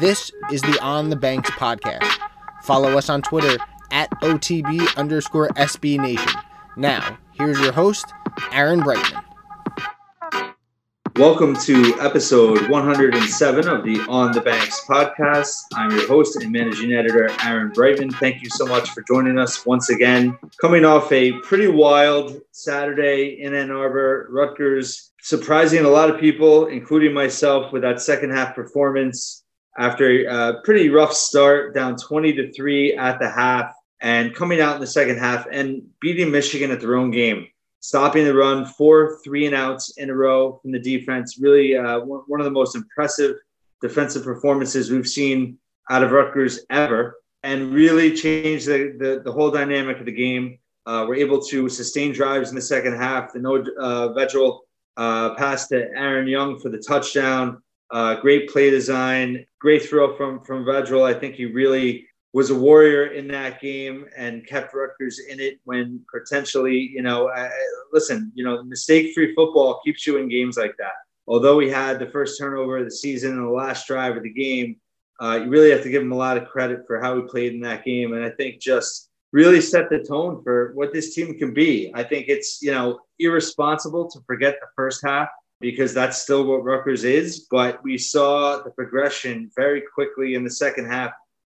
This is the On the Banks podcast. Follow us on Twitter at OTB underscore SB Nation. Now, here's your host, Aaron Brightman. Welcome to episode 107 of the On the Banks podcast. I'm your host and managing editor, Aaron Brightman. Thank you so much for joining us once again. Coming off a pretty wild Saturday in Ann Arbor, Rutgers surprising a lot of people, including myself, with that second half performance after a pretty rough start, down 20 to 3 at the half, and coming out in the second half and beating Michigan at their own game stopping the run, four three and outs in a row from the defense. Really, uh, one of the most impressive defensive performances we've seen out of Rutgers ever, and really changed the, the, the whole dynamic of the game. Uh, we're able to sustain drives in the second half. The no uh, uh, pass to Aaron Young for the touchdown. Uh, great play design, great throw from from Vedral. I think he really was a warrior in that game and kept Rutgers in it when potentially, you know, listen, you know, mistake-free football keeps you in games like that. Although he had the first turnover of the season and the last drive of the game, uh, you really have to give him a lot of credit for how he played in that game. And I think just really set the tone for what this team can be. I think it's, you know, irresponsible to forget the first half because that's still what Rutgers is. But we saw the progression very quickly in the second half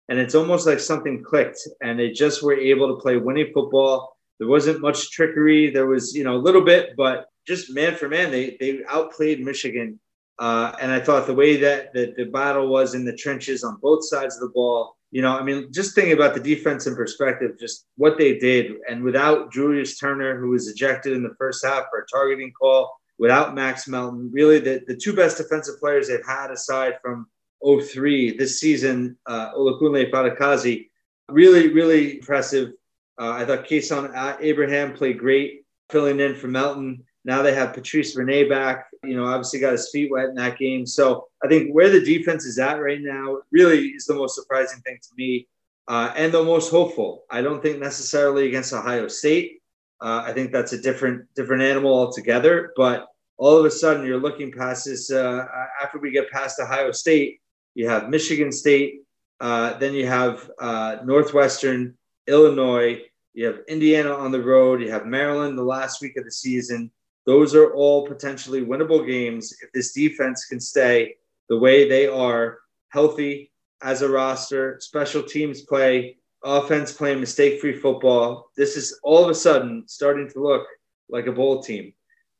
and it's almost like something clicked and they just were able to play winning football. There wasn't much trickery. There was you know a little bit but just man for man they they outplayed michigan. Uh, and i thought the way that, that the battle was in the trenches on both sides of the ball you know i mean just thinking about the defense in perspective just what they did. And without julius turner who was ejected in the first half for a targeting call without max melton really the, the two best defensive players they've had aside from 03 this season, uh, Olakunle Fatukasi, really, really impressive. Uh, I thought Kessawn Abraham played great, filling in for Melton. Now they have Patrice Rene back. You know, obviously got his feet wet in that game. So I think where the defense is at right now really is the most surprising thing to me uh, and the most hopeful. I don't think necessarily against Ohio State. Uh, I think that's a different different animal altogether. But all of a sudden, you're looking past this. Uh, after we get past Ohio State, you have Michigan State, uh, then you have uh, Northwestern, Illinois, you have Indiana on the road, you have Maryland the last week of the season. Those are all potentially winnable games if this defense can stay the way they are, healthy as a roster, special teams play, offense playing mistake free football. This is all of a sudden starting to look like a bowl team.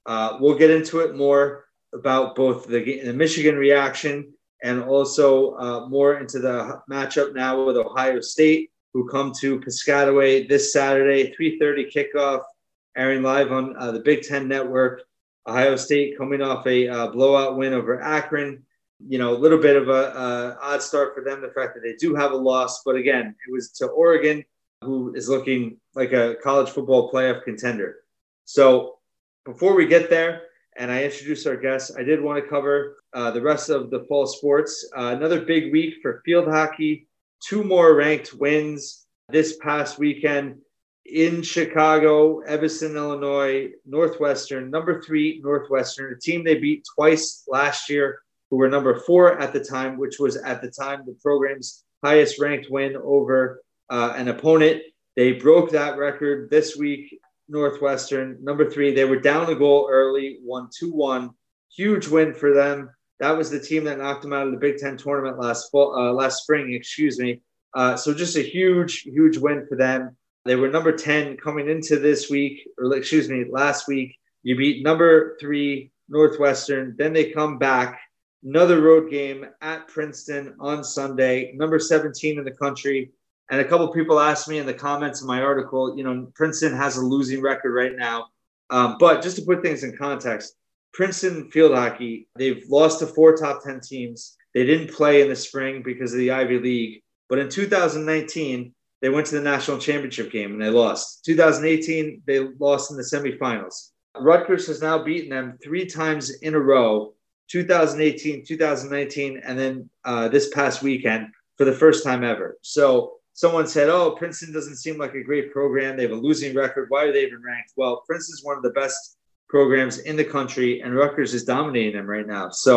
Uh, we'll get into it more about both the, the Michigan reaction and also uh, more into the matchup now with Ohio State, who come to Piscataway this Saturday, 3:30 kickoff, airing live on uh, the Big Ten Network. Ohio State coming off a uh, blowout win over Akron. You know, a little bit of a, odd start for them. The fact that they do have a loss, but again, it was to Oregon, who is looking like a college football playoff contender. So before we get there, and I introduce our guests, I did want to cover uh, the rest of the fall sports. Uh, another big week for field hockey, two more ranked wins this past weekend in Chicago, Evanston, Illinois, Northwestern, number three, Northwestern, a team they beat twice last year, who were number four at the time, which was at the time the program's highest ranked win over uh, an opponent. They broke that record this week Northwestern. Number three, they were down a goal early, won 2 1. Huge win for them. That was the team that knocked them out of the Big Ten tournament last fall, uh, last spring, excuse me. Uh, so just a huge, huge win for them. They were number 10 coming into this week, or excuse me, last week. You beat number three, Northwestern. Then they come back. Another road game at Princeton on Sunday, number 17 in the country. And a couple people asked me in the comments of my article, you know, Princeton has a losing record right now. Um, but just to put things in context, Princeton field hockey, they've lost to four top 10 teams. They didn't play in the spring because of the Ivy League. But in 2019, they went to the national championship game and they lost. 2018, they lost in the semifinals. Rutgers has now beaten them three times in a row 2018, 2019, and then uh, this past weekend for the first time ever. So someone said, "Oh, Princeton doesn't seem like a great program. They have a losing record. Why are they even ranked?" Well, Princeton's one of the best programs in the country, and Rutgers is dominating them right now. So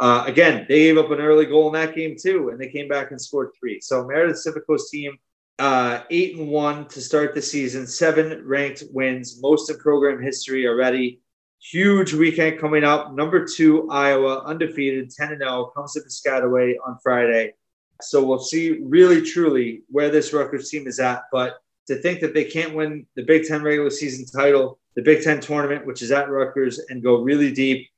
Uh, again, they gave up an early goal in that game too, and they came back and scored three. So Pacific Coast team, uh, eight and one to start the season, seven ranked wins, most in program history already. Huge weekend coming up. Number two, Iowa, undefeated, 10 and 0, comes to Piscataway on Friday. So we'll see really truly where this Rutgers team is at. But to think that they can't win the Big Ten regular season title, the Big Ten tournament, which is at Rutgers, and go really deep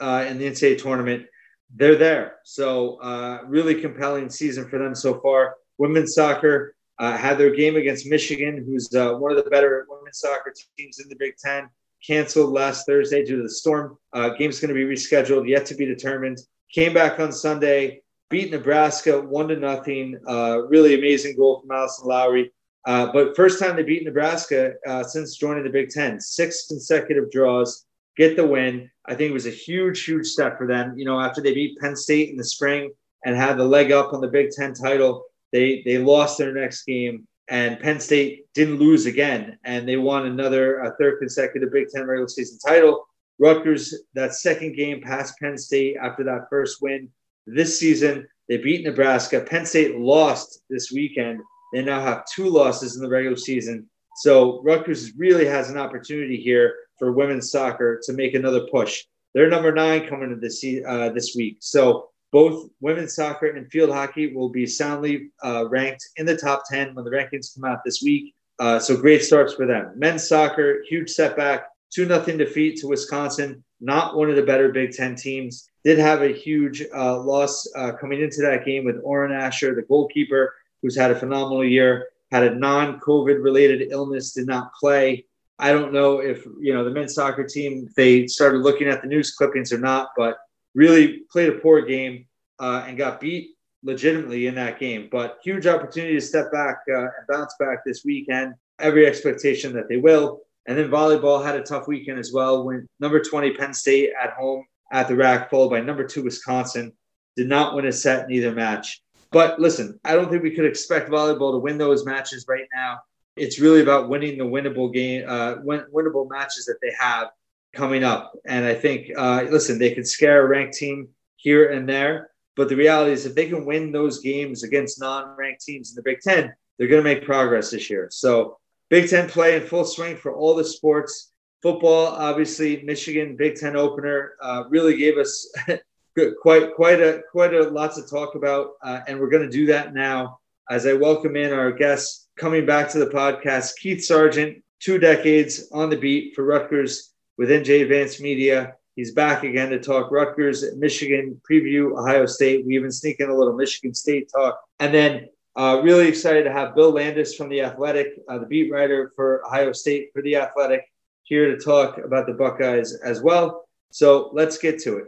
uh, in the NCAA tournament, they're there. So uh, really compelling season for them so far. Women's soccer uh, had their game against Michigan, who's uh, one of the better women's soccer teams in the Big Ten canceled last Thursday due to the storm. Uh, game's going to be rescheduled, yet to be determined. Came back on Sunday, beat Nebraska one to nothing. Uh, really amazing goal from Allison Lowry. Uh, but first time they beat Nebraska uh, since joining the Big Ten. Six consecutive draws, get the win. I think it was a huge, huge step for them. You know, after they beat Penn State in the spring and had the leg up on the Big Ten title, they they lost their next game and Penn State didn't lose again, and they won another a third consecutive Big Ten regular season title. Rutgers, that second game past Penn State after that first win this season, they beat Nebraska. Penn State lost this weekend. They now have two losses in the regular season. So Rutgers really has an opportunity here for women's soccer to make another push. They're number nine coming into this uh, this week. So both women's soccer and field hockey will be soundly uh, ranked in the top 10 when the rankings come out this week. Uh, so great starts for them. Men's soccer, huge setback, 2 nothing defeat to Wisconsin. Not one of the better Big Ten teams. Did have a huge uh, loss uh, coming into that game with Oren Asher, the goalkeeper, who's had a phenomenal year, had a non COVID related illness, did not play. I don't know if, you know, the men's soccer team, they started looking at the news clippings or not, but really played a poor game uh, and got beat legitimately in that game. But huge opportunity to step back uh, and bounce back this weekend. Every expectation that they will. And then volleyball had a tough weekend as well when number 20 Penn State at home at the rack, followed by number two Wisconsin, did not win a set in either match. But listen, I don't think we could expect volleyball to win those matches right now. It's really about winning the winnable game, uh, win- winnable matches that they have coming up. And I think, uh, listen, they can scare a ranked team here and there. But the reality is, if they can win those games against non ranked teams in the Big Ten, they're going to make progress this year. So, Big Ten play in full swing for all the sports. Football, obviously, Michigan Big Ten opener uh, really gave us quite quite a quite a lot to talk about, uh, and we're going to do that now as I welcome in our guest coming back to the podcast, Keith Sargent, two decades on the beat for Rutgers with NJ Advanced Media. He's back again to talk Rutgers, Michigan, preview Ohio State. We even sneak in a little Michigan State talk. And then uh, really excited to have Bill Landis from The Athletic, uh, the beat writer for Ohio State for The Athletic, here to talk about the Buckeyes as well. So let's get to it.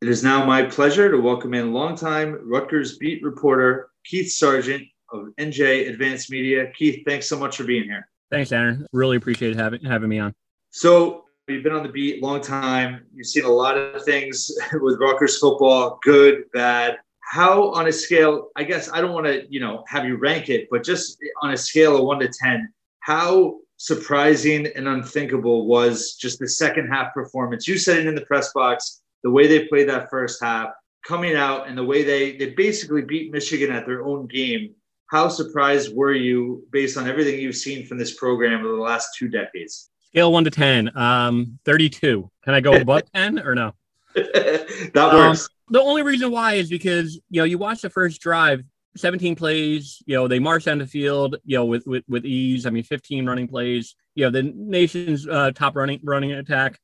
It is now my pleasure to welcome in longtime Rutgers beat reporter Keith Sargent of NJ Advanced Media. Keith, thanks so much for being here. Thanks, Aaron. Really appreciate having having me on. So You've been on the beat a long time. You've seen a lot of things with Rutgers football, good, bad. How, on a scale, I guess I don't want to, you know, have you rank it, but just on a scale of one to 10, how surprising and unthinkable was just the second half performance? You said it in the press box, the way they played that first half, coming out and the way they, they basically beat Michigan at their own game. How surprised were you based on everything you've seen from this program over the last two decades? Scale one to 10, um, 32. Can I go above 10 or no? that works. Um, the only reason why is because, you know, you watch the first drive, 17 plays, you know, they march down the field, you know, with, with, with ease. I mean, 15 running plays, you know, the nation's uh, top running, running attack.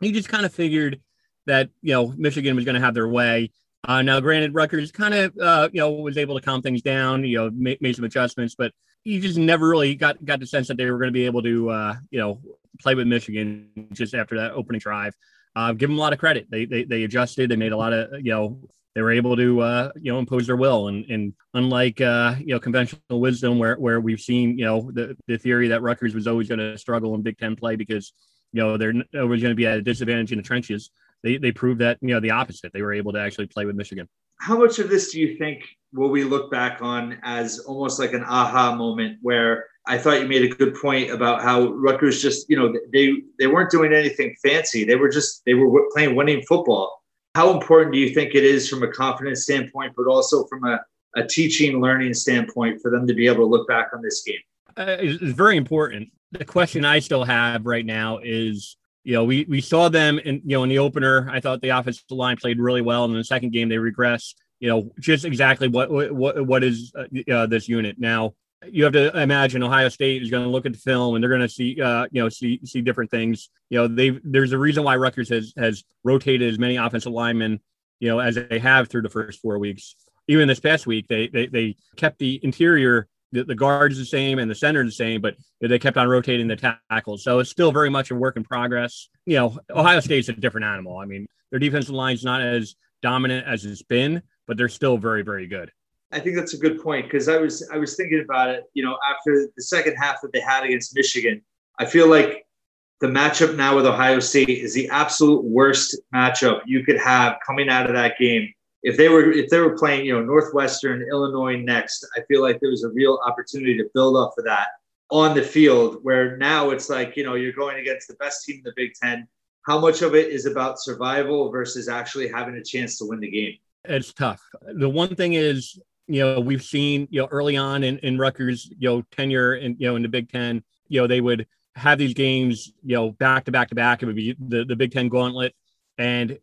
You just kind of figured that, you know, Michigan was going to have their way. Uh, now, granted, Rutgers kind of, uh, you know, was able to calm things down, you know, made, made some adjustments, but you just never really got got the sense that they were going to be able to uh, you know play with Michigan just after that opening drive. Uh, give them a lot of credit. They, they they adjusted. They made a lot of you know they were able to uh, you know impose their will and and unlike uh, you know conventional wisdom where where we've seen you know the, the theory that Rutgers was always going to struggle in Big Ten play because you know they're always going to be at a disadvantage in the trenches. They they proved that you know the opposite. They were able to actually play with Michigan. How much of this do you think will we look back on as almost like an aha moment where I thought you made a good point about how Rutgers just, you know, they they weren't doing anything fancy. They were just they were playing winning football. How important do you think it is from a confidence standpoint, but also from a, a teaching, learning standpoint for them to be able to look back on this game? Uh, it's, very important. The question I still have right now is you know, we we saw them in you know in the opener. I thought the offensive line played really well, and in the second game they regressed. You know, just exactly what what what is uh, uh, this unit now? You have to imagine Ohio State is going to look at the film and they're going to see uh, you know see see different things. You know, they there's a reason why Rutgers has has rotated as many offensive linemen you know as they have through the first four weeks. Even this past week, they they they kept the interior the, the guard's the same and the center the same, but they kept on rotating the tackles. So it's still very much a work in progress. You know, Ohio State's a different animal. I mean, their defensive line's not as dominant as it's been, but they're still very, very good. I think that's a good point because I was I was thinking about it. You know, after the second half that they had against Michigan, I feel like the matchup now with Ohio State is the absolute worst matchup you could have coming out of that game if they were if they were playing you know Northwestern Illinois next, I feel like there was a real opportunity to build off of that on the field. Where now it's like you know you're going against the best team in the Big Ten. How much of it is about survival versus actually having a chance to win the game? It's tough. The one thing is, you know, we've seen, you know, early on in, in Rutgers, you know, tenure and, you know, in the Big Ten, you know, they would have these games, you know, back to back to back. It would be the, the Big Ten gauntlet. And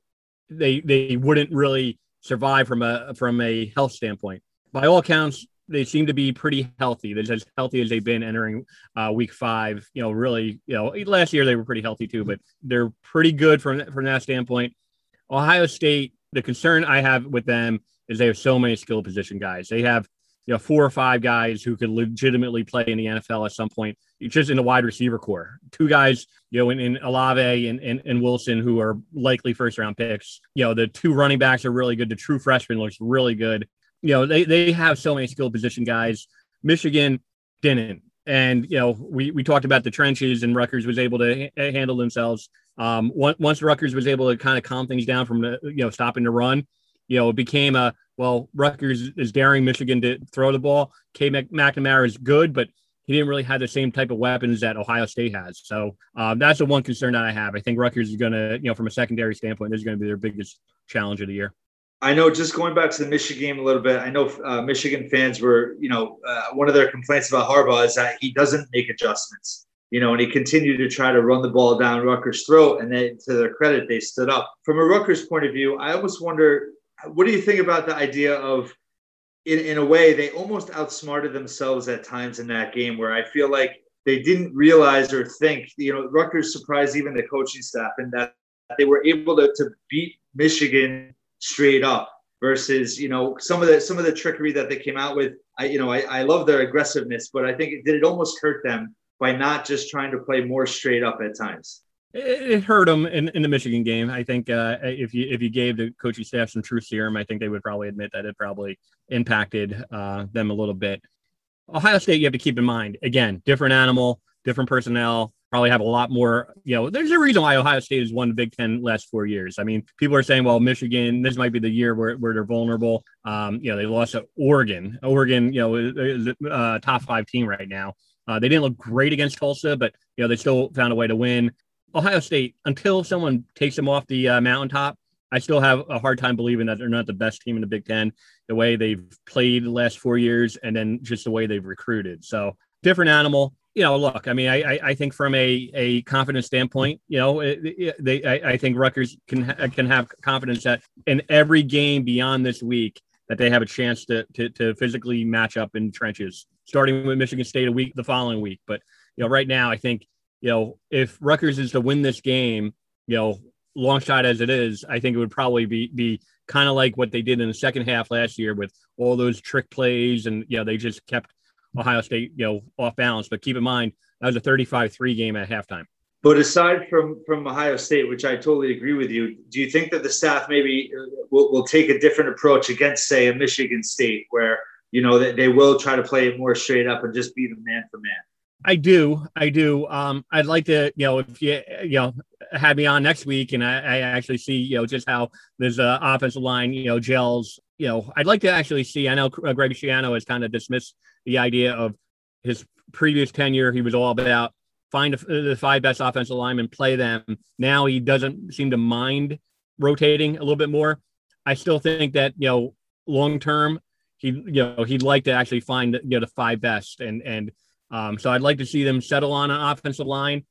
they they wouldn't really survive from a from a health standpoint. By all accounts, they seem to be pretty healthy. They're as healthy as they've been entering uh, week five. You know, really, you know, last year they were pretty healthy too, but they're pretty good from from that standpoint. Ohio State, the concern I have with them is they have so many skill position guys. They have you know four or five guys who could legitimately play in the NFL at some point, just in the wide receiver corps. Two guys, you know, in, in Olave and, and, and Wilson, who are likely first round picks. You know, the two running backs are really good. The true freshman looks really good. You know, they they have so many skill position guys. Michigan didn't. And you know, we, we talked about the trenches, and Rutgers was able to ha- handle themselves. Um, once Rutgers was able to kind of calm things down from the you know stopping the run, you know, it became a well, Rutgers is daring Michigan to throw the ball. Cade McNamara is good, but he didn't really have the same type of weapons that Ohio State has. So um, that's the one concern that I have. I think Rutgers is going to, you know, from a secondary standpoint, this is going to be their biggest challenge of the year. I know just going back to the Michigan game a little bit, I know uh, Michigan fans were, you know, uh, one of their complaints about Harbaugh is that he doesn't make adjustments, you know, and he continued to try to run the ball down Rutgers' throat. And then to their credit, they stood up. From a Rutgers point of view, I almost wonder what do you think about the idea of in, in a way they almost outsmarted themselves at times in that game where I feel like they didn't realize or think, you know, Rutgers surprised even the coaching staff and that they were able to, to beat Michigan straight up versus, you know, some of the some of the trickery that they came out with. I, you know, I, I love their aggressiveness, but I think it did it almost hurt them by not just trying to play more straight up at times it hurt them in, in the Michigan game. I think uh, if you if you gave the coaching staff some truth serum, I think they would probably admit that it probably impacted uh, them a little bit. Ohio State, you have to keep in mind again, different animal, different personnel. Probably have a lot more. You know, there's a reason why Ohio State has won the Big Ten last four years. I mean, people are saying, well, Michigan, this might be the year where, where they're vulnerable. Um, you know, they lost to Oregon. Oregon, you know, is a uh, top five team right now. Uh, they didn't look great against Tulsa, but you know they still found a way to win. Ohio State, until someone takes them off the uh, mountaintop, I still have a hard time believing that they're not the best team in the Big Ten, the way they've played the last four years, and then just the way they've recruited. So different animal. You know, look, I mean, I I think from a a confidence standpoint, you know, they I, I think Rutgers can can have confidence that in every game beyond this week that they have a chance to to, to physically match up in trenches, starting with Michigan State a week the following week. But you know, right now, I think you know, if Rutgers is to win this game, you know, long shot as it is, I think it would probably be be kind of like what they did in the second half last year with all those trick plays and you know they just kept Ohio State you know off balance. But keep in mind that was a 35-3 game at halftime. But aside from from Ohio State, which I totally agree with you, do you think that the staff maybe uh, will, will take a different approach against, say, a Michigan State, where you know that they will try to play it more straight up and just be the man for man? I do. I do. Um, I'd like to, you know, if you, you know, have me on next week and I, I actually see, you know, just how this uh, offensive line, you know, gels, you know, I'd like to actually see, I know uh, Greg Schiano has kind of dismissed the idea of his previous tenure. He was all about find the five best offensive linemen, play them. Now he doesn't seem to mind rotating a little bit more. I still think that you know long term he you know he'd like to actually find you know the five best and and um, so I'd like to see them settle on an offensive line.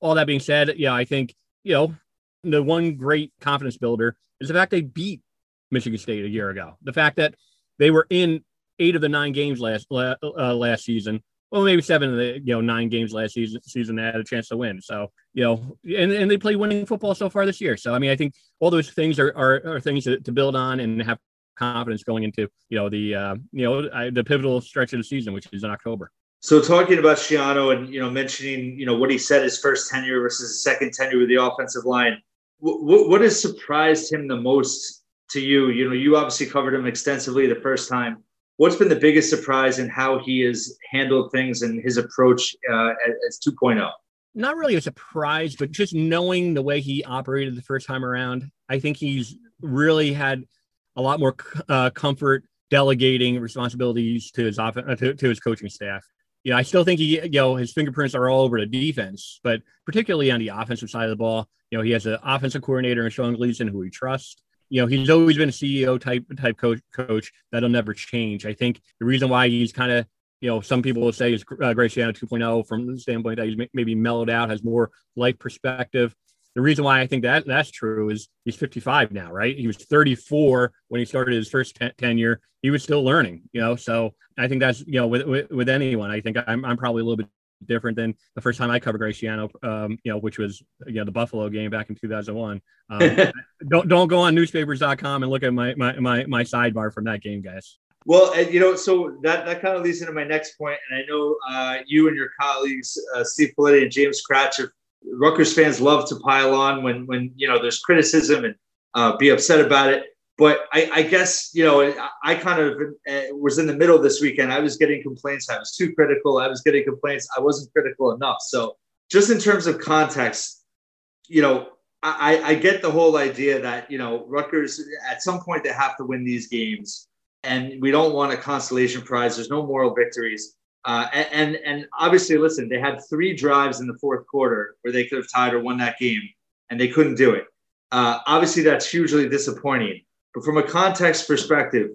All that being said, yeah, I think you know the one great confidence builder is the fact they beat Michigan State a year ago. The fact that they were in eight of the nine games last uh, last season. Well, maybe seven of the you know nine games last season season they had a chance to win. So you know, and, and they play winning football so far this year. So I mean, I think all those things are are, are things to, to build on and have confidence going into you know the uh, you know the pivotal stretch of the season, which is in October. So talking about Schiano and you know mentioning you know what he said his first tenure versus his second tenure with the offensive line, what, what has surprised him the most to you? You know, you obviously covered him extensively the first time. What's been the biggest surprise in how he has handled things and his approach uh, as 2.0? Not really a surprise, but just knowing the way he operated the first time around, I think he's really had a lot more uh, comfort delegating responsibilities to his off- uh, to, to his coaching staff. You know, I still think he, you know, his fingerprints are all over the defense, but particularly on the offensive side of the ball, you know, he has an offensive coordinator in Sean Gleason who he trusts. You know, he's always been a CEO type type coach. Coach that'll never change. I think the reason why he's kind of you know, some people will say is uh, Greg Schiano 2.0 from the standpoint that he's maybe mellowed out, has more life perspective the reason why I think that that's true is he's 55 now, right? He was 34 when he started his first ten- tenure. He was still learning, you know. So I think that's you know with with, with anyone, I think I'm I'm probably a little bit different than the first time I covered Greg Schiano, um, you know, which was you know the Buffalo game back in 2001. Um, don't don't go on newspapers.com and look at my my my my sidebar from that game, guys. Well, you know, so that, that kind of leads into my next point, and I know uh, you and your colleagues, uh, Steve Politi and James Kratch, have Rutgers fans love to pile on when when you know there's criticism and uh, be upset about it. But I, I guess you know I kind of uh, was in the middle this weekend. I was getting complaints. I was too critical. I was getting complaints. I wasn't critical enough. So just in terms of context, you know, I, I get the whole idea that you know Rutgers at some point they have to win these games, and we don't want a consolation prize. There's no moral victories. Uh, and and obviously, listen, they had three drives in the fourth quarter where they could have tied or won that game, and they couldn't do it. Uh, obviously, that's hugely disappointing. But from a context perspective,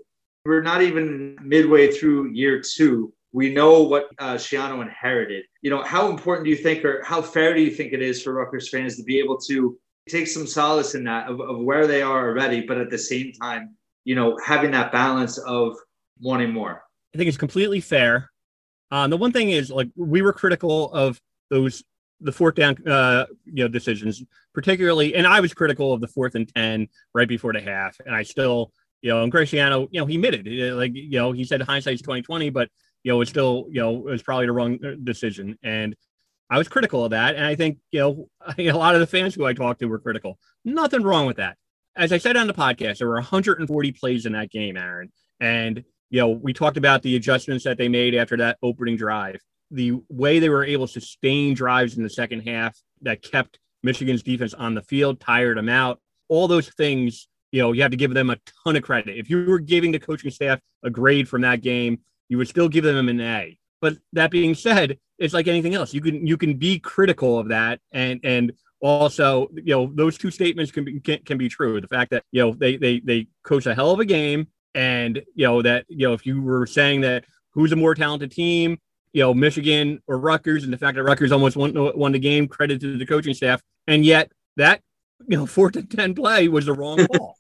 we're not even midway through year two. We know what uh, Schiano inherited. You know, how important do you think, or how fair do you think it is for Rutgers fans to be able to take some solace in that of, of where they are already, but at the same time, you know, having that balance of wanting more? I think it's completely fair. Um, the one thing is like we were critical of those the fourth down uh, you know decisions, particularly, and I was critical of the fourth and ten right before the half, and I still you know and Greg Schiano you know he admitted like you know he said hindsight's twenty twenty, but you know it's still you know it was probably the wrong uh, decision, and I was critical of that, and I think you know a lot of the fans who I talked to were critical. Nothing wrong with that. As I said on the podcast, there were 140 plays in that game, Aaron, and you know, we talked about the adjustments that they made after that opening drive. The way they were able to sustain drives in the second half that kept Michigan's defense on the field, tired them out. All those things, you know, you have to give them a ton of credit. If you were giving the coaching staff a grade from that game, you would still give them an A. But that being said, it's like anything else. You can you can be critical of that and and also, you know, those two statements can be can, can be true. The fact that, you know, they they they coach a hell of a game and, you know, that, you know, if you were saying that who's a more talented team, you know, Michigan or Rutgers, and the fact that Rutgers almost won, won the game, credit to the coaching staff. And yet that, you know, fourth and 10 play was the wrong call.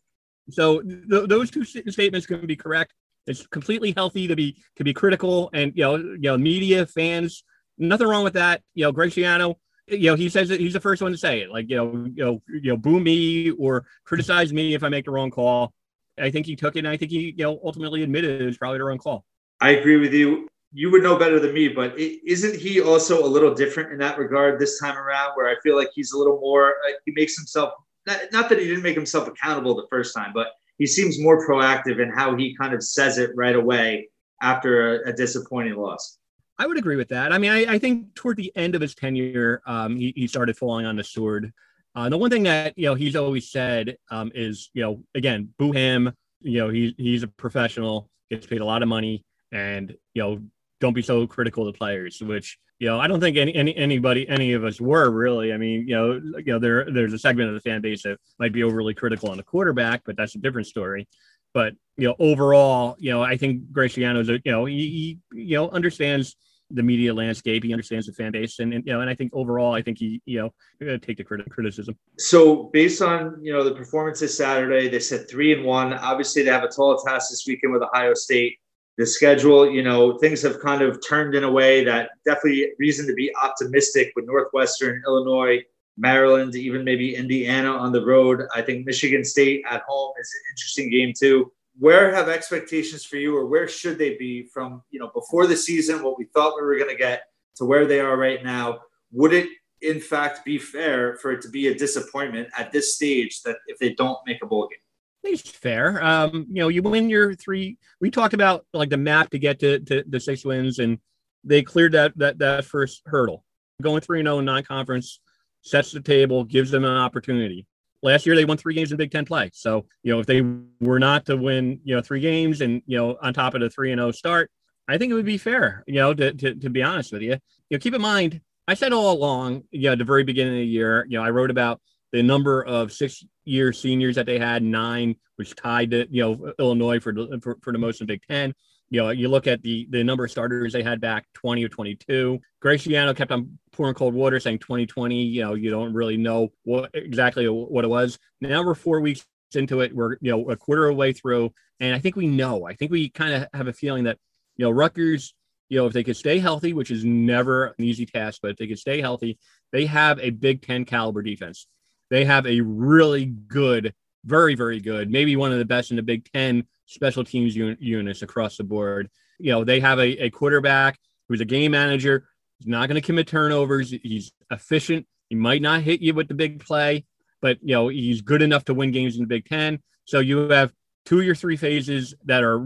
so th- those two statements can be correct. It's completely healthy to be to be critical, and you know, you know, media fans, nothing wrong with that. You know, Greg Schiano, you know, he says that he's the first one to say it. Like, you know, you know, you know, boo me or criticize me if I make the wrong call. I think he took it, and I think he, you know, ultimately admitted it was probably the wrong call. I agree with you. You would know better than me, but isn't he also a little different in that regard this time around? Where I feel like he's a little more, uh, he makes himself not, not that he didn't make himself accountable the first time, but he seems more proactive in how he kind of says it right away after a, a disappointing loss. I would agree with that. I mean, I, I think toward the end of his tenure, um, he, he started falling on the sword. Uh, the one thing that you know he's always said um, is you know again boo him. You know he he's a professional, gets paid a lot of money, and you know don't be so critical of the players, which you know I don't think any, any anybody any of us were really. I mean, you know, you know there there's a segment of the fan base that might be overly critical on the quarterback, but that's a different story. But you know, overall, you know, I think Greg Schiano's you know he, he you know understands the media landscape. He understands the fan base, and, and, you know, and I think overall, I think he, you know, take the crit- criticism. So based on you know the performance this Saturday, they said three and one. Obviously, they have a tall task this weekend with Ohio State. The schedule, you know, things have kind of turned in a way that definitely reason to be optimistic with Northwestern, Illinois, Maryland, even maybe Indiana on the road. I think Michigan State at home is an interesting game too where have expectations for you or where should they be from you know before the season what we thought we were going to get to where they are right now? Would it in fact be fair for it to be a disappointment at this stage that if they don't make a bowl game? It's fair. Um you know you win your three we talked about like the map to get to, to the six wins and they cleared that that that first hurdle. Going 3-0 non-conference sets the table gives them an opportunity last year they won three games in Big Ten play. So, you know, if they were not to win, you know, three games and, you know, on top of the three and oh start, I think it would be fair, you know, to, to, to be honest with you. You know, keep in mind, I said all along, you know, at the very beginning of the year, you know, I wrote about the number of six year seniors that they had, nine, which tied to, you know, Illinois for, for, for the most in Big Ten you know, you look at the the number of starters they had back 20 or 22. Greg Schiano kept on pouring cold water, saying 2020. You know, you don't really know what exactly what it was. Now we're four weeks into it. We're you know a quarter of the way through, and I think we know. I think we kind of have a feeling that you know Rutgers. You know, if they could stay healthy, which is never an easy task, but if they could stay healthy, they have a Big Ten caliber defense. They have a really good, very, very good, maybe one of the best in the Big Ten special teams un- units across the board. You know, they have a, a quarterback who's a game manager. He's not going to commit turnovers. He's efficient. He might not hit you with the big play, but you know he's good enough to win games in the Big Ten. So you have two of your three phases that are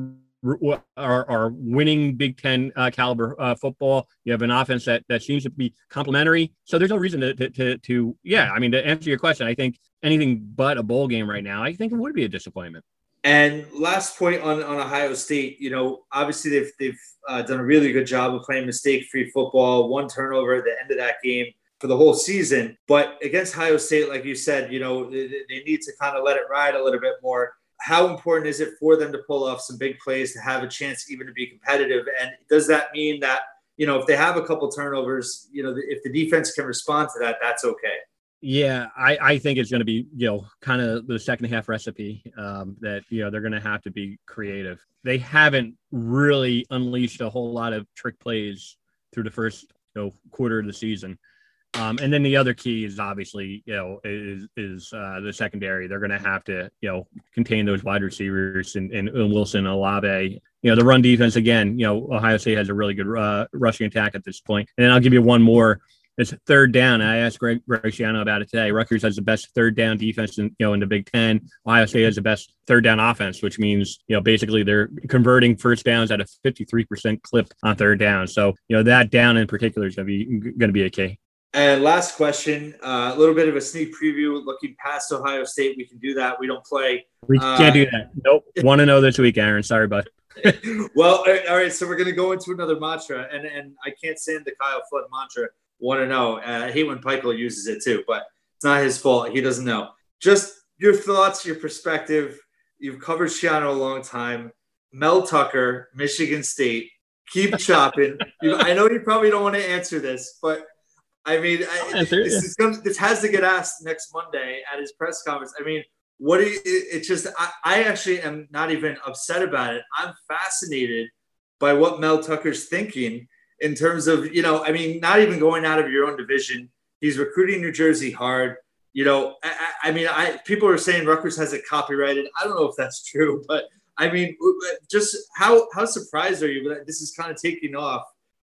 are, are winning Big Ten uh, caliber uh, football. You have an offense that, that seems to be complementary. So there's no reason to, to, to, to, yeah, I mean, to answer your question, I think anything but a bowl game right now, I think it would be a disappointment. And last point on, on Ohio State, you know, obviously they've, they've uh, done a really good job of playing mistake free football, one turnover at the end of that game for the whole season. But against Ohio State, like you said, you know, they, they need to kind of let it ride a little bit more. How important is it for them to pull off some big plays to have a chance even to be competitive? And does that mean that, you know, if they have a couple turnovers, you know, if the defense can respond to that, that's okay? Yeah, I, I think it's going to be, you know, kind of the second half recipe um, that, you know, they're going to have to be creative. They haven't really unleashed a whole lot of trick plays through the first, you know, quarter of the season. Um, and then the other key is obviously, you know, is is uh, the secondary. They're going to have to, you know, contain those wide receivers and, and, and Wilson, Olave. You know, the run defense again. You know, Ohio State has a really good uh, rushing attack at this point. And then I'll give you one more it's third down. I asked Greg Schiano about it today. Rutgers has the best third down defense in you know in the Big Ten. Ohio State has the best third down offense, which means you know basically they're converting first downs at a 53% clip on third down. So you know that down in particular is going to be going to be a key. And last question, uh, a little bit of a sneak preview. Looking past Ohio State, we can do that. We don't play. We can't uh, do that. Nope. Want to know this week, Aaron? Sorry, bud. well, all right. So we're going to go into another mantra, and and I can't stand the Kyle Flood mantra want to know. Uh, I hate when Pikiell uses it too, but it's not his fault. He doesn't know. Just your thoughts, your perspective. You've covered Schiano a long time. Mel Tucker, Michigan State. Keep chopping. you, I know you probably don't want to answer this, but I mean, I, this, this, has to get asked next Monday at his press conference. I mean, what do you, it, it just, I, I actually am not even upset about it. I'm fascinated by what Mel Tucker's thinking in terms of, you know, I mean, not even going out of your own division. He's recruiting New Jersey hard. You know, I, I mean, I people are saying Rutgers has it copyrighted. I don't know if that's true, but I mean, just how how surprised are you that this is kind of taking off?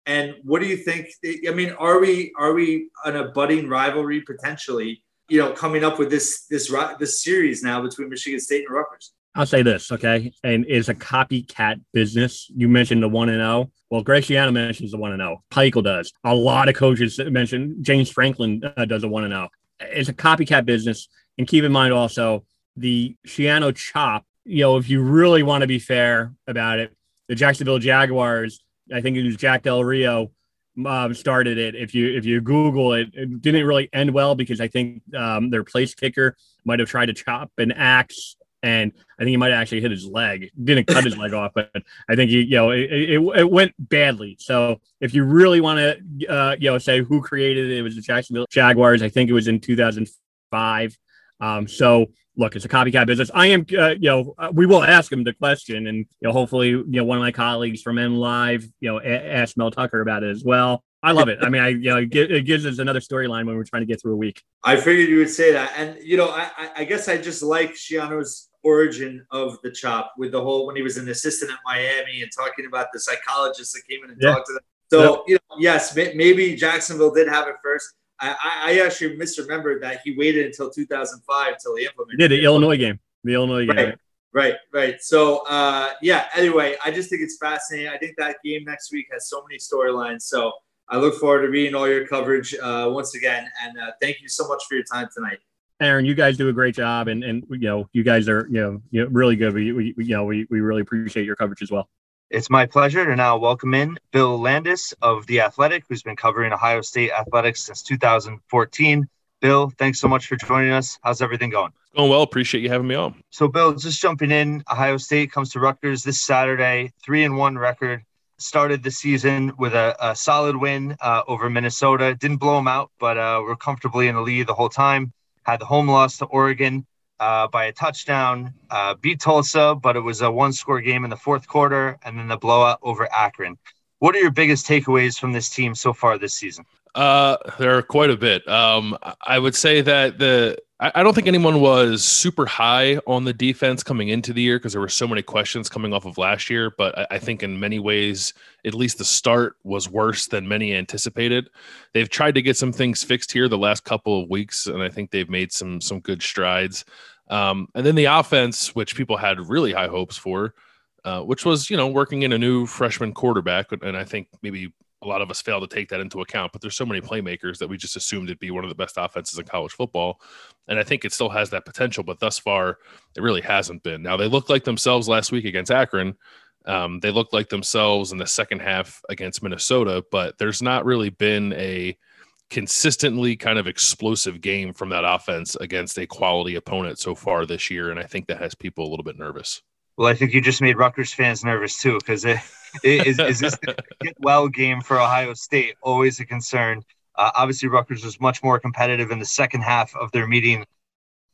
And what do you think? I mean, are we are we on a budding rivalry potentially? You know, coming up with this this this series now between Michigan State and Rutgers. I'll say this, okay? And it's a copycat business. You mentioned the one and zero. Oh. Well, Greg Schiano mentions the one and zero. Oh. Does. A lot of coaches mention James Franklin uh, does a one and zero. Oh. It's a copycat business. And keep in mind also the Schiano chop. You know, if you really want to be fair about it, the Jacksonville Jaguars I think it was Jack Del Rio um, started it. If you if you Google it, it didn't really end well because I think um, their place kicker might have tried to chop an axe, and I think he might have actually hit his leg. Didn't cut his leg off, but I think he, you know it, it, it went badly. So if you really want to uh, you know say who created it, it was the Jacksonville Jaguars. I think it was in 2005. Um, so look, it's a copycat business. I am, uh, you know, uh, we will ask him the question, and you know, hopefully, you know, one of my colleagues from MLive, you know, a- ask Mel Tucker about it as well. I love it. I mean, I you know, it gives us another storyline when we're trying to get through a week. I figured you would say that, and you know, I, I guess I just like Schiano's origin of the chop with the whole when he was an assistant at Miami and talking about the psychologist that came in and yeah. talked to them. So you know, yes, maybe Jacksonville did have it first. I, I actually misremembered that he waited until 2005 until he implemented. Yeah, the Illinois game. The Illinois right, game. Right, right. So, uh, yeah. Anyway, I just think it's fascinating. I think that game next week has so many storylines. So, I look forward to reading all your coverage uh, once again. And uh, thank you so much for your time tonight. Aaron, you guys do a great job, and and you know you guys are you know, you know really good. We, we you know we, we really appreciate your coverage as well. It's my pleasure to now welcome in Bill Landis of The Athletic, who's been covering Ohio State athletics since 2014. Bill, thanks so much for joining us. How's everything going? Going well. Appreciate you having me on. So, Bill, just jumping in, Ohio State comes to Rutgers this Saturday, three and one record. Started the season with a, a solid win uh, over Minnesota. Didn't blow them out, but uh, we're comfortably in the lead the whole time. Had the home loss to Oregon uh, by a touchdown, uh, beat Tulsa, but it was a one score game in the fourth quarter, and then the blowout over Akron. What are your biggest takeaways from this team so far this season? Uh, there are quite a bit. Um, I would say that the I, don't think anyone was super high on the defense coming into the year because there were so many questions coming off of last year. But I, think in many ways, at least the start was worse than many anticipated. They've tried to get some things fixed here the last couple of weeks, and I think they've made some some good strides. Um, and then the offense, which people had really high hopes for, uh, which was you know working in a new freshman quarterback, and I think maybe a lot of us fail to take that into account. But there's so many playmakers that we just assumed it'd be one of the best offenses in college football, and I think it still has that potential. But thus far, it really hasn't been. Now they looked like themselves last week against Akron. Um, they looked like themselves in the second half against Minnesota, but there's not really been a consistently kind of explosive game from that offense against a quality opponent so far this year, and I think that has people a little bit nervous. Well, I think you just made Rutgers fans nervous too, because it is is this get well game for Ohio State always a concern? Uh, obviously, Rutgers was much more competitive in the second half of their meeting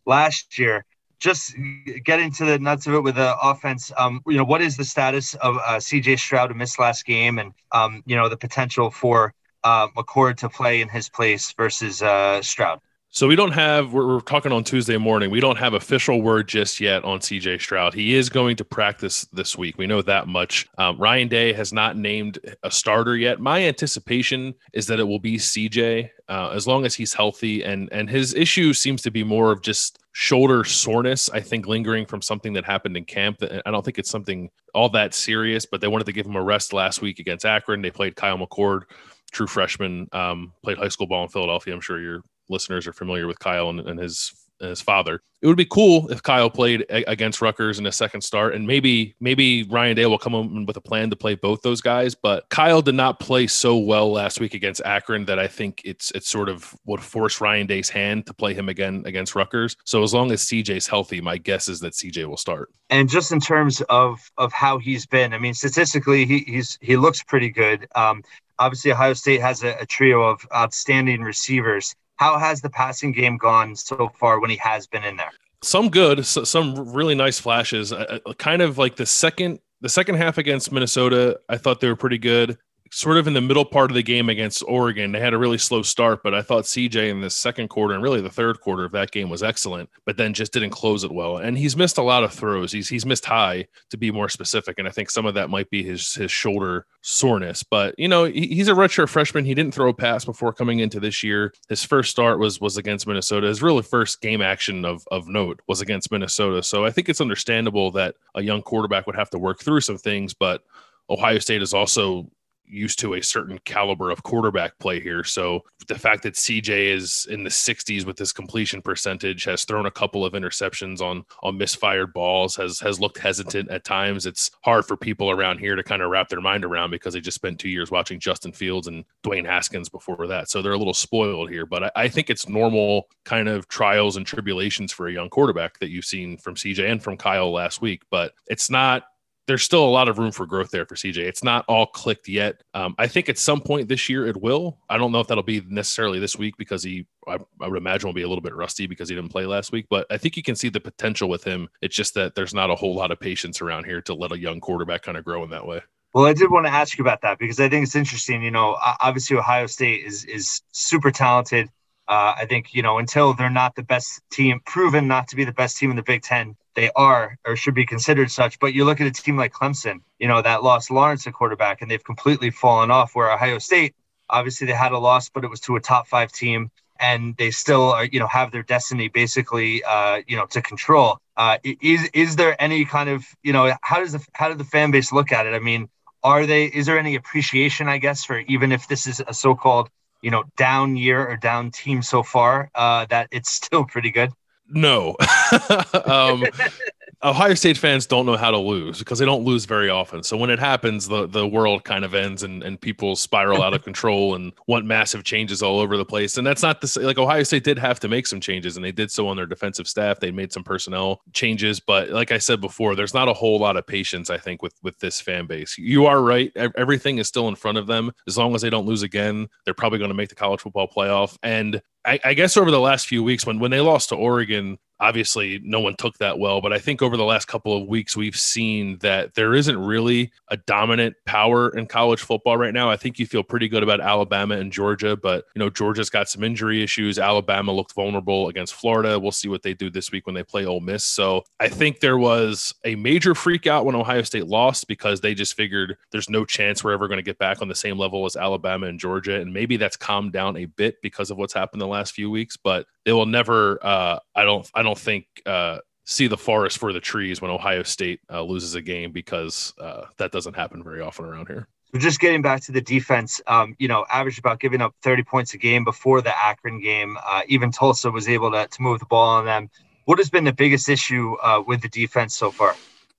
last year. Just get into the nuts of it with the offense, um, you know, what is the status of uh, CJ Stroud who missed last game, and um, you know the potential for uh, McCord to play in his place versus uh, Stroud? So we don't have. We're, we're, talking on Tuesday morning. We don't have official word just yet on CJ Stroud. He is going to practice this week. We know that much. Um, Ryan Day has not named a starter yet. My anticipation is that it will be CJ uh, as long as he's healthy. And and his issue seems to be more of just shoulder soreness. I think lingering from something that happened in camp. I don't think it's something all that serious. But they wanted to give him a rest last week against Akron. They played Kyle McCord true freshman, um, played high school ball in Philadelphia. I'm sure you're listeners are familiar with Kyle and, and his his father. It would be cool if Kyle played a- against Rutgers in a second start, and maybe maybe Ryan Day will come in with a plan to play both those guys. But Kyle did not play so well last week against Akron that I think it's it's sort of would force Ryan Day's hand to play him again against Rutgers. So as long as CJ's healthy, my guess is that CJ will start. And just in terms of of how he's been, I mean, statistically, he he's he looks pretty good. Um, obviously, Ohio State has a, a trio of outstanding receivers how has the passing game gone so far when he has been in there? Some good, some really nice flashes. Uh, kind of like the second the second half against Minnesota, I thought they were pretty good sort of in the middle part of the game against Oregon, they had a really slow start, but I thought CJ in the second quarter and really the third quarter of that game was excellent, but then just didn't close it well. And he's missed a lot of throws. He's he's missed high to be more specific, and I think some of that might be his his shoulder soreness. But you know, he, he's a redshirt freshman. He didn't throw a pass before coming into this year. His first start was was against Minnesota. His really first game action of of note was against Minnesota. So I think it's understandable that a young quarterback would have to work through some things, but Ohio State is also used to a certain caliber of quarterback play here. So the fact that CJ is in the 60s with his completion percentage, has thrown a couple of interceptions on on misfired balls, has has looked hesitant at times. It's hard for people around here to kind of wrap their mind around because they just spent two years watching Justin Fields and Dwayne Haskins before that. So they're a little spoiled here. But I, I think it's normal kind of trials and tribulations for a young quarterback that you've seen from CJ and from Kyle last week. But it's not there's still a lot of room for growth there for CJ. It's not all clicked yet. Um, I think at some point this year it will. I don't know if that'll be necessarily this week because he, I, I, would imagine, will be a little bit rusty because he didn't play last week. But I think you can see the potential with him. It's just that there's not a whole lot of patience around here to let a young quarterback kind of grow in that way. Well, I did want to ask you about that because I think it's interesting. You know, obviously Ohio State is is super talented. Uh, I think you know until they're not the best team, proven not to be the best team in the Big Ten, they are or should be considered such. But you look at a team like Clemson, you know, that lost Lawrence at quarterback and they've completely fallen off. Where Ohio State, obviously they had a loss, but it was to a top five team and they still are, you know, have their destiny basically, uh, you know, to control. Uh, is is there any kind of, you know, how does the how does the fan base look at it? I mean, are they? Is there any appreciation, I guess, for even if this is a so-called, you know, down year or down team so far, uh, that it's still pretty good? No. um, Ohio State fans don't know how to lose because they don't lose very often. So when it happens, the, the world kind of ends and, and people spiral out of control and want massive changes all over the place. And that's not the like Ohio State did have to make some changes and they did so on their defensive staff. They made some personnel changes, but like I said before, there's not a whole lot of patience, I think, with with this fan base. You are right. Everything is still in front of them. As long as they don't lose again, they're probably going to make the college football playoff. And I, I, guess over the last few weeks, when when they lost to Oregon, obviously no one took that well but i think over the last couple of weeks we've seen that there isn't really a dominant power in college football right now. I think you feel pretty good about alabama and georgia but you know georgia's got some injury issues. Alabama looked vulnerable against florida. We'll see what they do this week when they play Ole miss. So i think there was a major freak out when ohio state lost because they just figured there's no chance we're ever going to get back on the same level as alabama and georgia and maybe that's calmed down a bit because of what's happened the last few weeks but they will never uh, i don't i don't think uh, see the forest for the trees when Ohio State uh, loses a game because uh, that doesn't happen very often around here. Just getting back to the defense, um, you know, averaged about giving up 30 points a game before the Akron game. Uh, even Tulsa was able to, to move the ball on them. What has been the biggest issue uh, with the defense so far?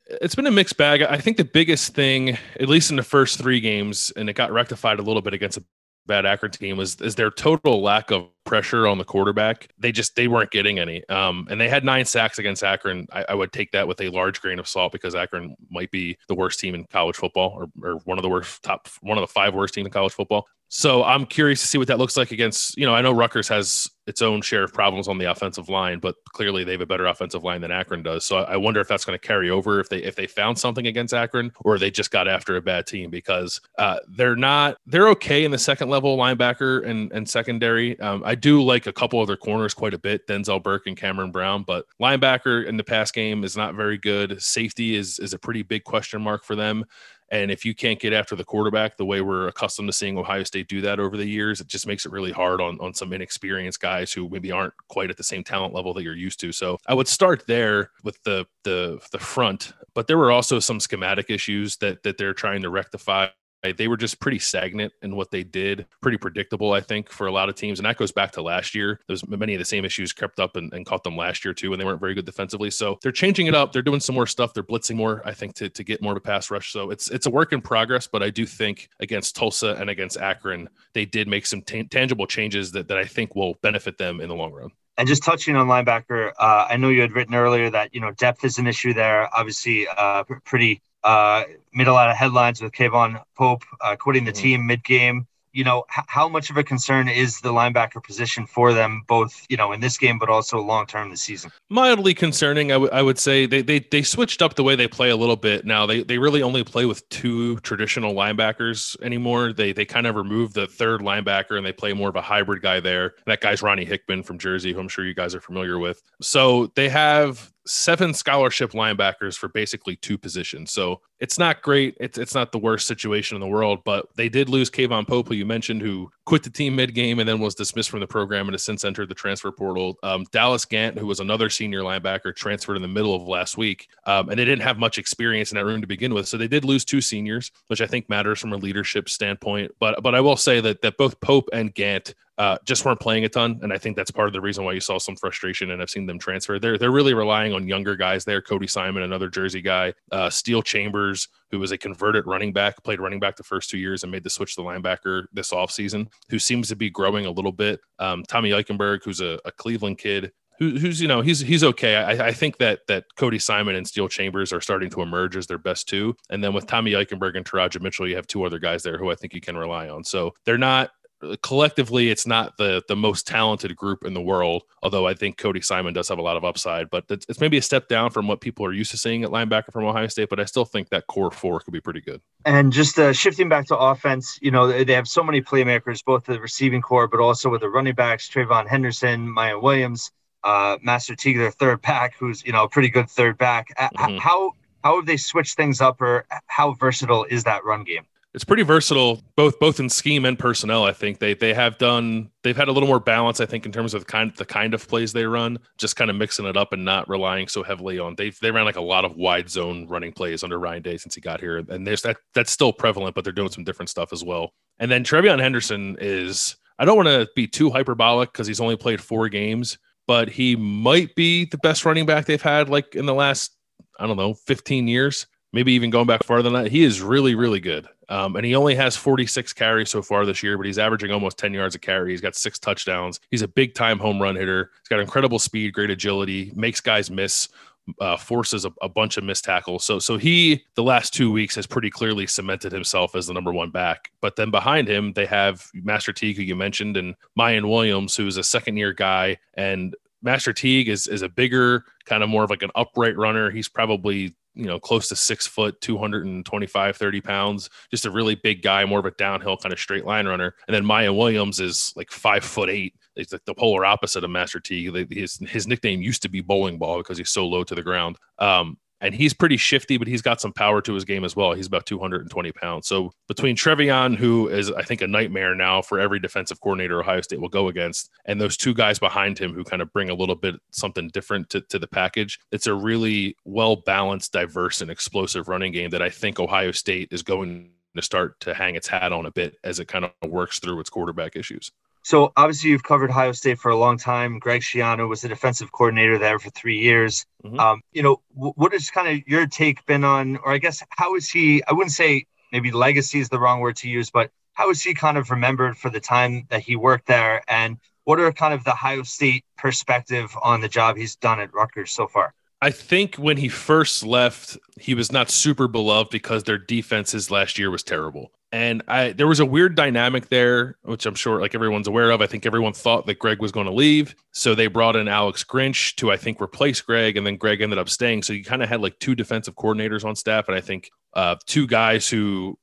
It's been a mixed bag. I think the biggest thing, at least in the first three games, and it got rectified a little bit against a bad Akron team, was is their total lack of pressure on the quarterback. They just they weren't getting any. Um, and they had nine sacks against Akron. I, I, would take that with a large grain of salt because Akron might be the worst team in college football, or, or one of the worst top one of the five worst teams in college football. So I'm curious to see what that looks like against. You know, I know Rutgers has its own share of problems on the offensive line, but clearly they have a better offensive line than Akron does. So I wonder if that's going to carry over if they if they found something against Akron or they just got after a bad team because uh, they're not they're okay in the second level linebacker and and secondary. Um, I do like a couple other corners quite a bit, Denzel Burke and Cameron Brown, but linebacker in the pass game is not very good. Safety is is a pretty big question mark for them. And if you can't get after the quarterback the way we're accustomed to seeing Ohio State do that over the years, it just makes it really hard on, on some inexperienced guys who maybe aren't quite at the same talent level that you're used to. So I would start there with the the the front, but there were also some schematic issues that that they're trying to rectify they were just pretty stagnant in what they did, pretty predictable, I think, for a lot of teams. And that goes back to last year. There's many of the same issues crept up and, and caught them last year too, and they weren't very good defensively. So they're changing it up. They're doing some more stuff. They're blitzing more, I think, to, to get more of a pass rush. So it's it's a work in progress, but I do think against Tulsa and against Akron, they did make some t- tangible changes that, that I think will benefit them in the long run. And just touching on linebacker, uh, I know you had written earlier that you know depth is an issue there. Obviously, uh, pretty uh, made a lot of headlines with K'Vaughn Pope uh, quitting the mm-hmm. team mid game you know, h- how much of a concern is the linebacker position for them, both you know in this game, but also long term this season? Mildly concerning, I, w- I would say. They, they they switched up the way they play a little bit now. They they really only play with two traditional linebackers anymore. They they kind of removed the third linebacker and they play more of a hybrid guy there. That guy's Ronnie Hickman from Jersey, who I'm sure you guys are familiar with. So they have seven scholarship linebackers for basically two positions. So it's not great. It's it's not the worst situation in the world, but they did lose K'Vaughn Pope, who you mentioned, who quit the team mid game and then was dismissed from the program and has since entered the transfer portal. Um, Dallas Gant, who was another senior linebacker, transferred in the middle of last week, um, and they didn't have much experience in that room to begin with. So they did lose two seniors, which I think matters from a leadership standpoint. But but I will say that that both Pope and Gant uh, just weren't playing a ton, and I think that's part of the reason why you saw some frustration. And I've seen them transfer. They're they're really relying on younger guys there. Cody Simon, another Jersey guy, uh, Steele Chambers, who was a converted running back, played running back the first two years and made the switch to linebacker this offseason, who seems to be growing a little bit. Um, Tommy Eichenberg, who's a, a Cleveland kid, who's you know he's he's okay. I, I, think that that Cody Simon and Steele Chambers are starting to emerge as their best two, and then with Tommy Eichenberg and Teradja Mitchell, you have two other guys there who I think you can rely on. So they're not collectively it's not the the most talented group in the world although i think cody simon does have a lot of upside but it's, it's, maybe a step down from what people are used to seeing at linebacker from ohio state but i still think that core four could be pretty good. And just uh, shifting back to offense you know they have so many playmakers both the receiving corps but also with the running backs TreVeyon henderson Miyan williams uh, master teague their third back who's you know a pretty good third back. Mm-hmm. how how have they switched things up or how versatile is that run game it's pretty versatile both both in scheme and personnel i think. They they have done they've had a little more balance i think in terms of the kind the kind of plays they run just kind of mixing it up and not relying so heavily on they they ran like a lot of wide zone running plays under ryan day since he got here. And there's that that's still prevalent but they're doing some different stuff as well. And then TreVeyon henderson is i don't want to be too hyperbolic because he's only played four games but he might be the best running back they've had like in the last i don't know 15 years maybe even going back farther than that. He is really, really good. Um, and he only has 46 carries so far this year, but he's averaging almost 10 yards a carry. He's got six touchdowns. He's a big time home run hitter. He's got incredible speed, great agility, makes guys miss. Uh, forces a, a, bunch of missed tackles. So, so he the last two weeks has pretty clearly cemented himself as the number one back. But then behind him, they have Master Teague, who you mentioned, and Miyan Williams, who's a second year guy. And Master Teague is is a bigger, kind of more of like an upright runner. He's probably you know, close to six foot, 225, 30 pounds, just a really big guy, more of a downhill kind of straight line runner. And then Miyan Williams is like five foot eight. It's like the polar opposite of Master T. His, his nickname used to be bowling ball because he's so low to the ground. Um, and he's pretty shifty, but he's got some power to his game as well. He's about 220 pounds. So between TreVeyon, who is I think a nightmare now for every defensive coordinator Ohio State will go against, and those two guys behind him who kind of bring a little bit something different to, to the package, it's a really well balanced, diverse, and explosive running game that I think Ohio State is going to start to hang its hat on a bit as it kind of works through its quarterback issues. So obviously you've covered Ohio State for a long time. Greg Schiano was the defensive coordinator there for three years. Mm-hmm. Um, you know, w- what has kind of your take been on, or I guess how is he? I wouldn't say maybe legacy is the wrong word to use, but how is he kind of remembered for the time that he worked there, and what are kind of the Ohio State perspective on the job he's done at Rutgers so far? I think when he first left, he was not super beloved because their defenses last year was terrible. And I there was a weird dynamic there, which I'm sure like everyone's aware of. I think everyone thought that Greg was going to leave. So they brought in Alex Grinch to I think replace Greg, and then Greg ended up staying. So you kind of had like two defensive coordinators on staff, and I think uh, two guys who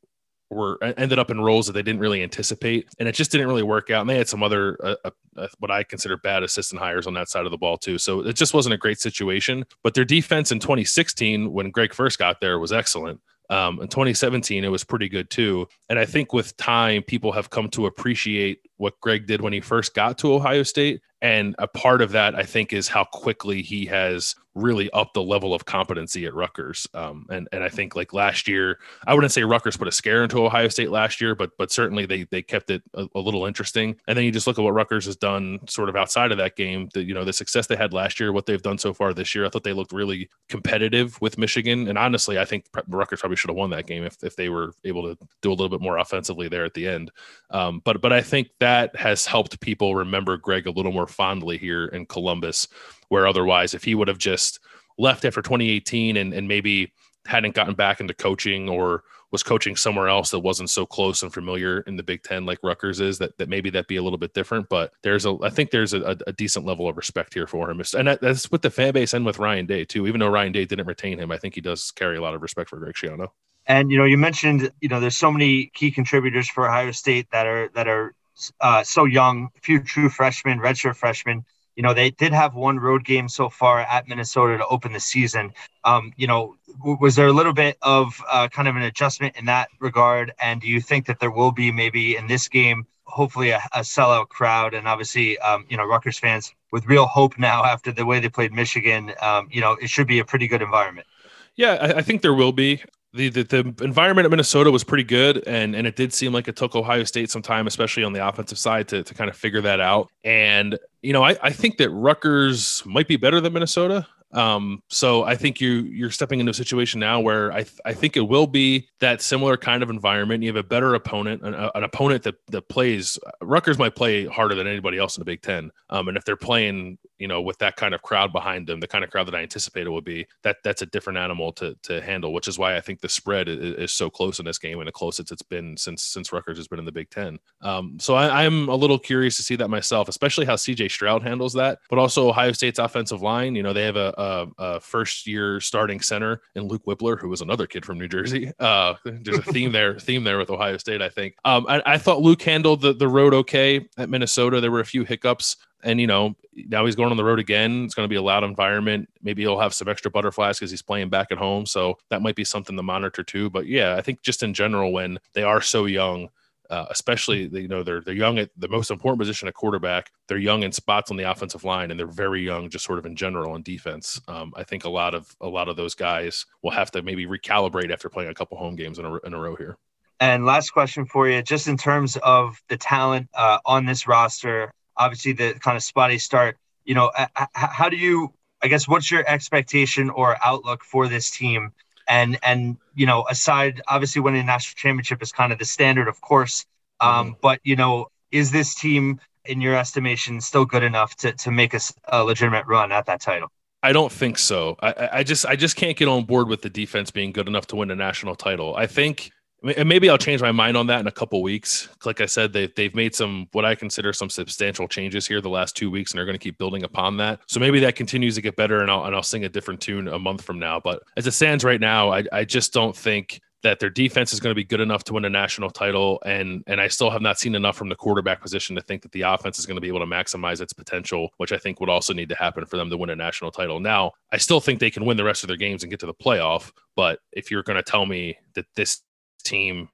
were ended up in roles that they didn't really anticipate, and it just didn't really work out. And they had some other uh, uh, uh, what I consider bad assistant hires on that side of the ball too. So it just wasn't a great situation. But their defense in 2016, when Greg first got there, was excellent. Um, in 2017, it was pretty good too. And I think with time, people have come to appreciate what Greg did when he first got to Ohio State. And a part of that, I think, is how quickly he has really upped the level of competency at Rutgers. Um, and and I think like last year, I wouldn't say Rutgers put a scare into Ohio State last year, but but certainly they they kept it a, a, little interesting. And then you just look at what Rutgers has done, sort of outside of that game. The you know the success they had last year, what they've done so far this year. I thought they looked really competitive with Michigan. And honestly, I think Rutgers probably should have won that game if if they were able to do a little bit more offensively there at the end. Um, but but I think that has helped people remember Greg a little more fondly here in Columbus where otherwise, if he would have just left after 2018 and, and maybe hadn't gotten back into coaching or was coaching somewhere else that wasn't so close and familiar in the Big Ten like Rutgers is, that, that maybe that'd be a little bit different. But there's a, I think there's a, a decent level of respect here for him, and that, that's with the fan base and with Ryan Day too. Even though Ryan Day didn't retain him, I think he does carry a lot of respect for Greg Schiano. And you know, you mentioned you know there's so many key contributors for Ohio State that are that are uh, so young, few true freshmen, redshirt freshmen you know, they did have one road game so far at Minnesota to open the season. Um, you know, was there a little bit of uh, kind of an adjustment in that regard? And do you think that there will be maybe in this game, hopefully a, a sellout crowd? And obviously, um, you know, Rutgers fans with real hope now after the way they played Michigan, um, you know, it should be a pretty good environment. Yeah, I think there will be the, the, the environment at Minnesota was pretty good, and and it did seem like it took Ohio State some time, especially on the offensive side, to, to kind of figure that out. And you know, I, I think that Rutgers might be better than Minnesota. Um, so I think you you're stepping into a situation now where I th- I think it will be that similar kind of environment. You have a better opponent, an, an opponent that that plays. Rutgers might play harder than anybody else in the Big Ten. Um, and if they're playing, you know, with that kind of crowd behind them, the kind of crowd that I anticipated would be that that's a different animal to to handle. Which is why I think the spread is, is so close in this game and the closest it's been since since Rutgers has been in the Big Ten. Um, so I, I'm a little curious to see that myself, especially how C.J. Stroud handles that, but also Ohio State's offensive line. You know, they have a a, first year starting center in Luke Wypler, who was another kid from New Jersey. Uh, there's a theme there, theme there with Ohio State, I think. Um, I, I thought Luke handled the, the road okay at Minnesota. There were a few hiccups. And you know, now he's going on the road again. It's going to be a loud environment. Maybe he'll have some extra butterflies because he's playing back at home. So that might be something to monitor too. But yeah, I think just in general, when they are so young, uh, especially you know they're they're young at the most important position at quarterback. They're young in spots on the offensive line, and they're very young just sort of in general on defense. Um, I think a lot of a lot of those guys will have to maybe recalibrate after playing a couple home games in a, in a row here. And last question for you, just in terms of the talent uh, on this roster, obviously the kind of spotty start. You know, how do you? I guess what's your expectation or outlook for this team? And and you know aside obviously winning a national championship is kind of the standard of course um, mm-hmm. but you know is this team in your estimation still good enough to to make a, a legitimate run at that title I don't think so. I, I just I just can't get on board with the defense being good enough to win a national title. I think and maybe I'll change my mind on that in a couple weeks. Like I said, they've they've made some what I consider some substantial changes here the last two weeks, and they're going to keep building upon that. So maybe that continues to get better, and I'll and I'll sing a different tune a month from now. But as it stands right now, I I just don't think that their defense is going to be good enough to win a national title and and I still have not seen enough from the quarterback position to think that the offense is going to be able to maximize its potential which I think would also need to happen for them to win a national title. Now, I still think they can win the rest of their games and get to the playoff, but if you're going to tell me that this team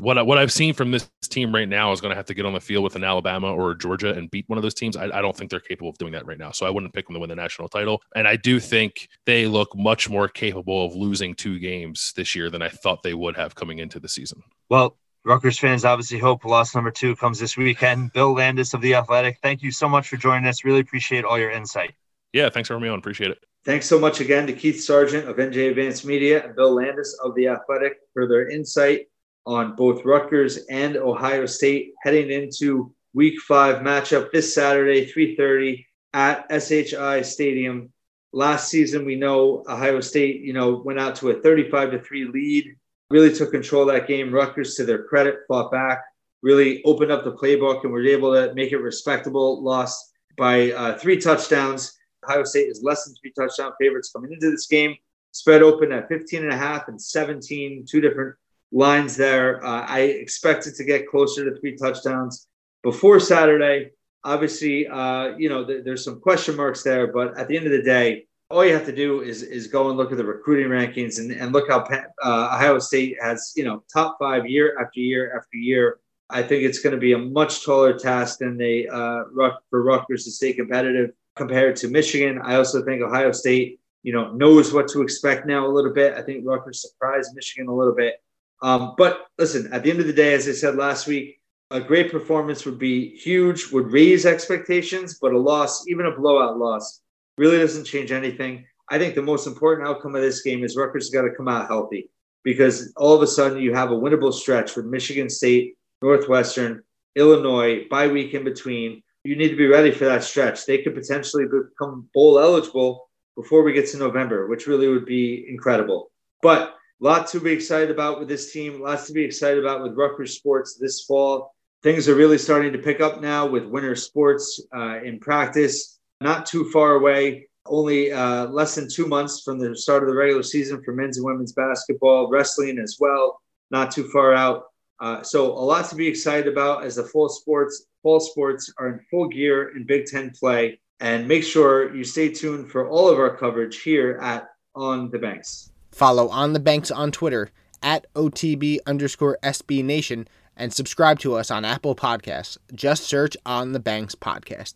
what what I've seen from this team right now is going to have to get on the field with an Alabama or Georgia and beat one of those teams. I, I, don't think they're capable of doing that right now. So I wouldn't pick them to win the national title. And I do think they look much more capable of losing two games this year than I thought they would have coming into the season. Well, Rutgers fans obviously hope loss number two comes this weekend. Bill Landis of the Athletic, thank you so much for joining us. Really appreciate all your insight. Yeah, thanks for having me on. Appreciate it. Thanks so much again to Keith Sargeant of NJ Advance Media and Bill Landis of the Athletic for their insight on both Rutgers and Ohio State heading into week five matchup this Saturday, 3.30 at SHI Stadium. Last season, we know Ohio State, you know, went out to a 35 to 3 lead, really took control of that game. Rutgers, to their credit, fought back, really opened up the playbook and were able to make it respectable. Lost by uh, three touchdowns. Ohio State is less than three touchdown favorites coming into this game. Spread open at 15 and a half and 17, two different lines there. Uh, I expected to get closer to three touchdowns before Saturday. Obviously, uh, you know, th- there's some question marks there, but at the end of the day, all you have to do is is go and look at the recruiting rankings and, and look how uh, Ohio State has, you know, top five year after year after year. I think it's going to be a much taller task than they uh, for Rutgers to stay competitive compared to Michigan. I also think Ohio State, you know, knows what to expect now a little bit. I think Rutgers surprised Michigan a little bit. Um, but listen, at the end of the day, as I said last week, a great performance would be huge, would raise expectations, but a loss, even a blowout loss, really doesn't change anything. I think the most important outcome of this game is Rutgers got to come out healthy because all of a sudden you have a winnable stretch with Michigan State, Northwestern, Illinois, bye week in between. You need to be ready for that stretch. They could potentially become bowl eligible before we get to November, which really would be incredible. But Lots to be excited about with this team. Lots to be excited about with Rutgers sports this fall. Things are really starting to pick up now with winter sports uh, in practice. Not too far away. Only uh, less than two months from the start of the regular season for men's and women's basketball, wrestling as well. Not too far out. Uh, so a lot to be excited about as the fall sports fall sports are in full gear in Big Ten play. And make sure you stay tuned for all of our coverage here at On the Banks. Follow On the Banks on Twitter at OTB underscore SB Nation and subscribe to us on Apple Podcasts. Just search On the Banks Podcast.